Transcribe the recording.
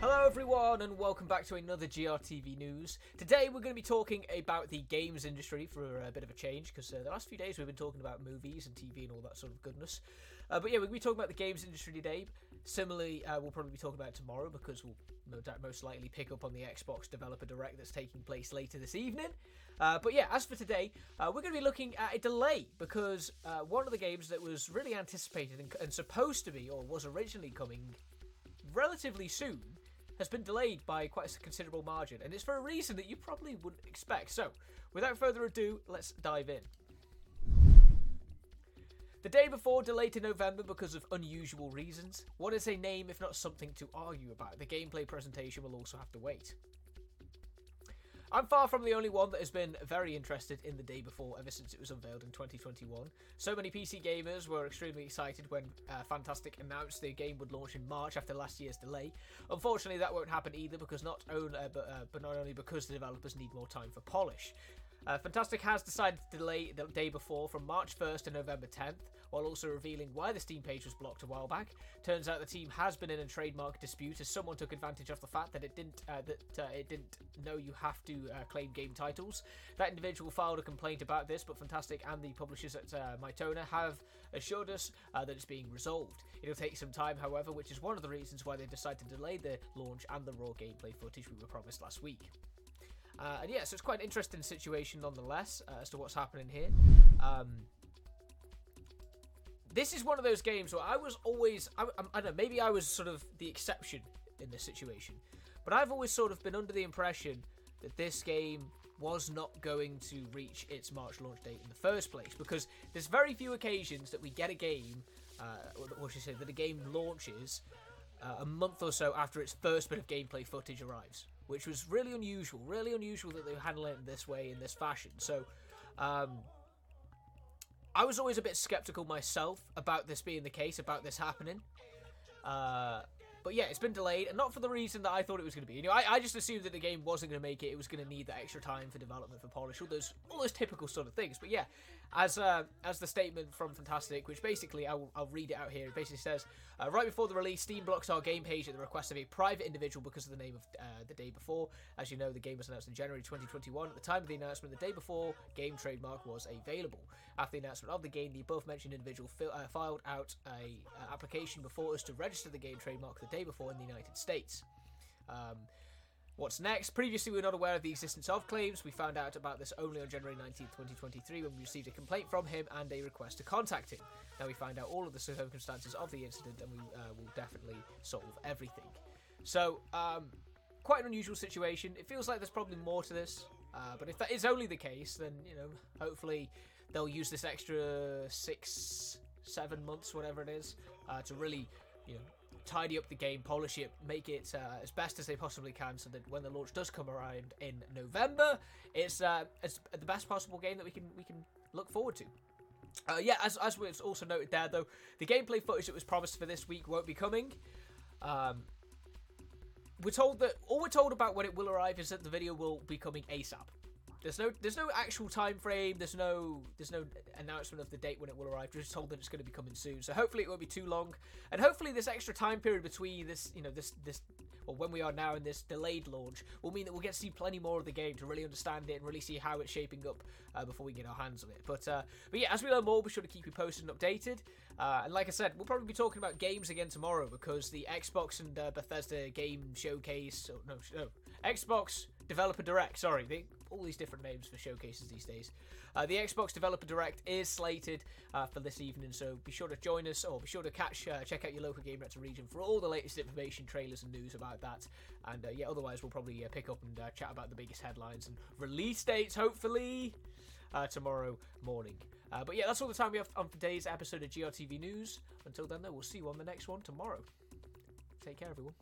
Hello, everyone, and welcome back to another GRTV news. Today, we're going to be talking about the games industry for a bit of a change because uh, the last few days we've been talking about movies and TV and all that sort of goodness. Uh, but yeah, to be talking about the games industry today. Similarly, uh, we'll probably be talking about tomorrow because we'll most likely pick up on the Xbox Developer Direct that's taking place later this evening. Uh, but yeah, as for today, uh, we're going to be looking at a delay because uh, one of the games that was really anticipated and, and supposed to be, or was originally coming relatively soon, has been delayed by quite a considerable margin, and it's for a reason that you probably wouldn't expect. So, without further ado, let's dive in. The day before, delayed to November because of unusual reasons. What is a name if not something to argue about? The gameplay presentation will also have to wait. I'm far from the only one that has been very interested in the day before ever since it was unveiled in 2021. So many PC gamers were extremely excited when uh, Fntastic announced the game would launch in March after last year's delay. Unfortunately, that won't happen either because not only, uh, but, uh, but not only because the developers need more time for polish. Uh, Fntastic has decided to delay the day before from March 1st to November 10th, while also revealing why the Steam page was blocked a while back. Turns out the team has been in a trademark dispute as someone took advantage of the fact that it didn't uh, that uh, it didn't know you have to uh, claim game titles. That individual filed a complaint about this, but Fntastic and the publishers at uh, Mytona have assured us uh, that it's being resolved. It'll take some time, however, which is one of the reasons why they decided to delay the launch and the raw gameplay footage we were promised last week. Uh, and yeah, so it's quite an interesting situation nonetheless uh, as to what's happening here. Um, this is one of those games where I was always, I, I, don't know, maybe I was sort of the exception in this situation, but I've always sort of been under the impression that this game was not going to reach its March launch date in the first place because there's very few occasions that we get a game, uh, or should I say, that a game launches uh, a month or so after its first bit of gameplay footage arrives which was really unusual. Really unusual that they were handling it this way, in this fashion. So, um, I was always a bit skeptical myself about this being the case, about this happening. Uh, but yeah, it's been delayed, and not for the reason that I thought it was going to be. You know, I, I just assumed that the game wasn't going to make it. It was going to need that extra time for development, for polish, all those all those typical sort of things. But yeah, as uh, as the statement from Fntastic, which basically I'll, I'll read it out here. It basically says, uh, right before the release, Steam blocks our game page at the request of a private individual because of the name of uh, the day before. As you know, the game was announced in January 2021. At the time of the announcement, the day before, game trademark was available. After the announcement of the game, the above mentioned individual uh, filed out a uh, application before us to register the game trademark the day before in the United States. Um, What's next? Previously, we were not aware of the existence of claims. We found out about this only on January 19, 2023, when we received a complaint from him and a request to contact him. Now we find out all of the circumstances of the incident, and we uh, will definitely solve everything. So, um, quite an unusual situation. It feels like there's probably more to this, uh, but if that is only the case, then you know, hopefully they'll use this extra six, seven months, whatever it is, uh, to really, you know, tidy up the game, polish it, make it uh, as best as they possibly can, so that when the launch does come around in November, it's uh, it's the best possible game that we can we can look forward to. Uh, yeah, as as was also noted there, though, the gameplay footage that was promised for this week won't be coming. Um, we're told that all we're told about when it will arrive is that the video will be coming ASAP. There's no there's no actual time frame. There's no there's no announcement of the date when it will arrive. We're just told that it's going to be coming soon. So hopefully it won't be too long, and hopefully this extra time period between this you know this this well when we are now in this delayed launch will mean that we'll get to see plenty more of the game to really understand it and really see how it's shaping up uh, before we get our hands on it. But uh, but yeah, as we learn more, be sure to keep you posted and updated. Uh, and like I said, we'll probably be talking about games again tomorrow because the Xbox and uh, Bethesda game showcase. Oh, no, no, Xbox Developer Direct. Sorry, they, all these different names for showcases these days. Uh, the Xbox Developer Direct is slated uh, for this evening, so be sure to join us or be sure to catch uh, check out your local Gamereactor region for all the latest information, trailers, and news about that. And uh, yeah, otherwise we'll probably uh, pick up and uh, chat about the biggest headlines and release dates, hopefully, tomorrow morning. but yeah, that's all the time we have on today's episode of GRTV News. Until then, though, we'll see you on the next one tomorrow. Take care, everyone.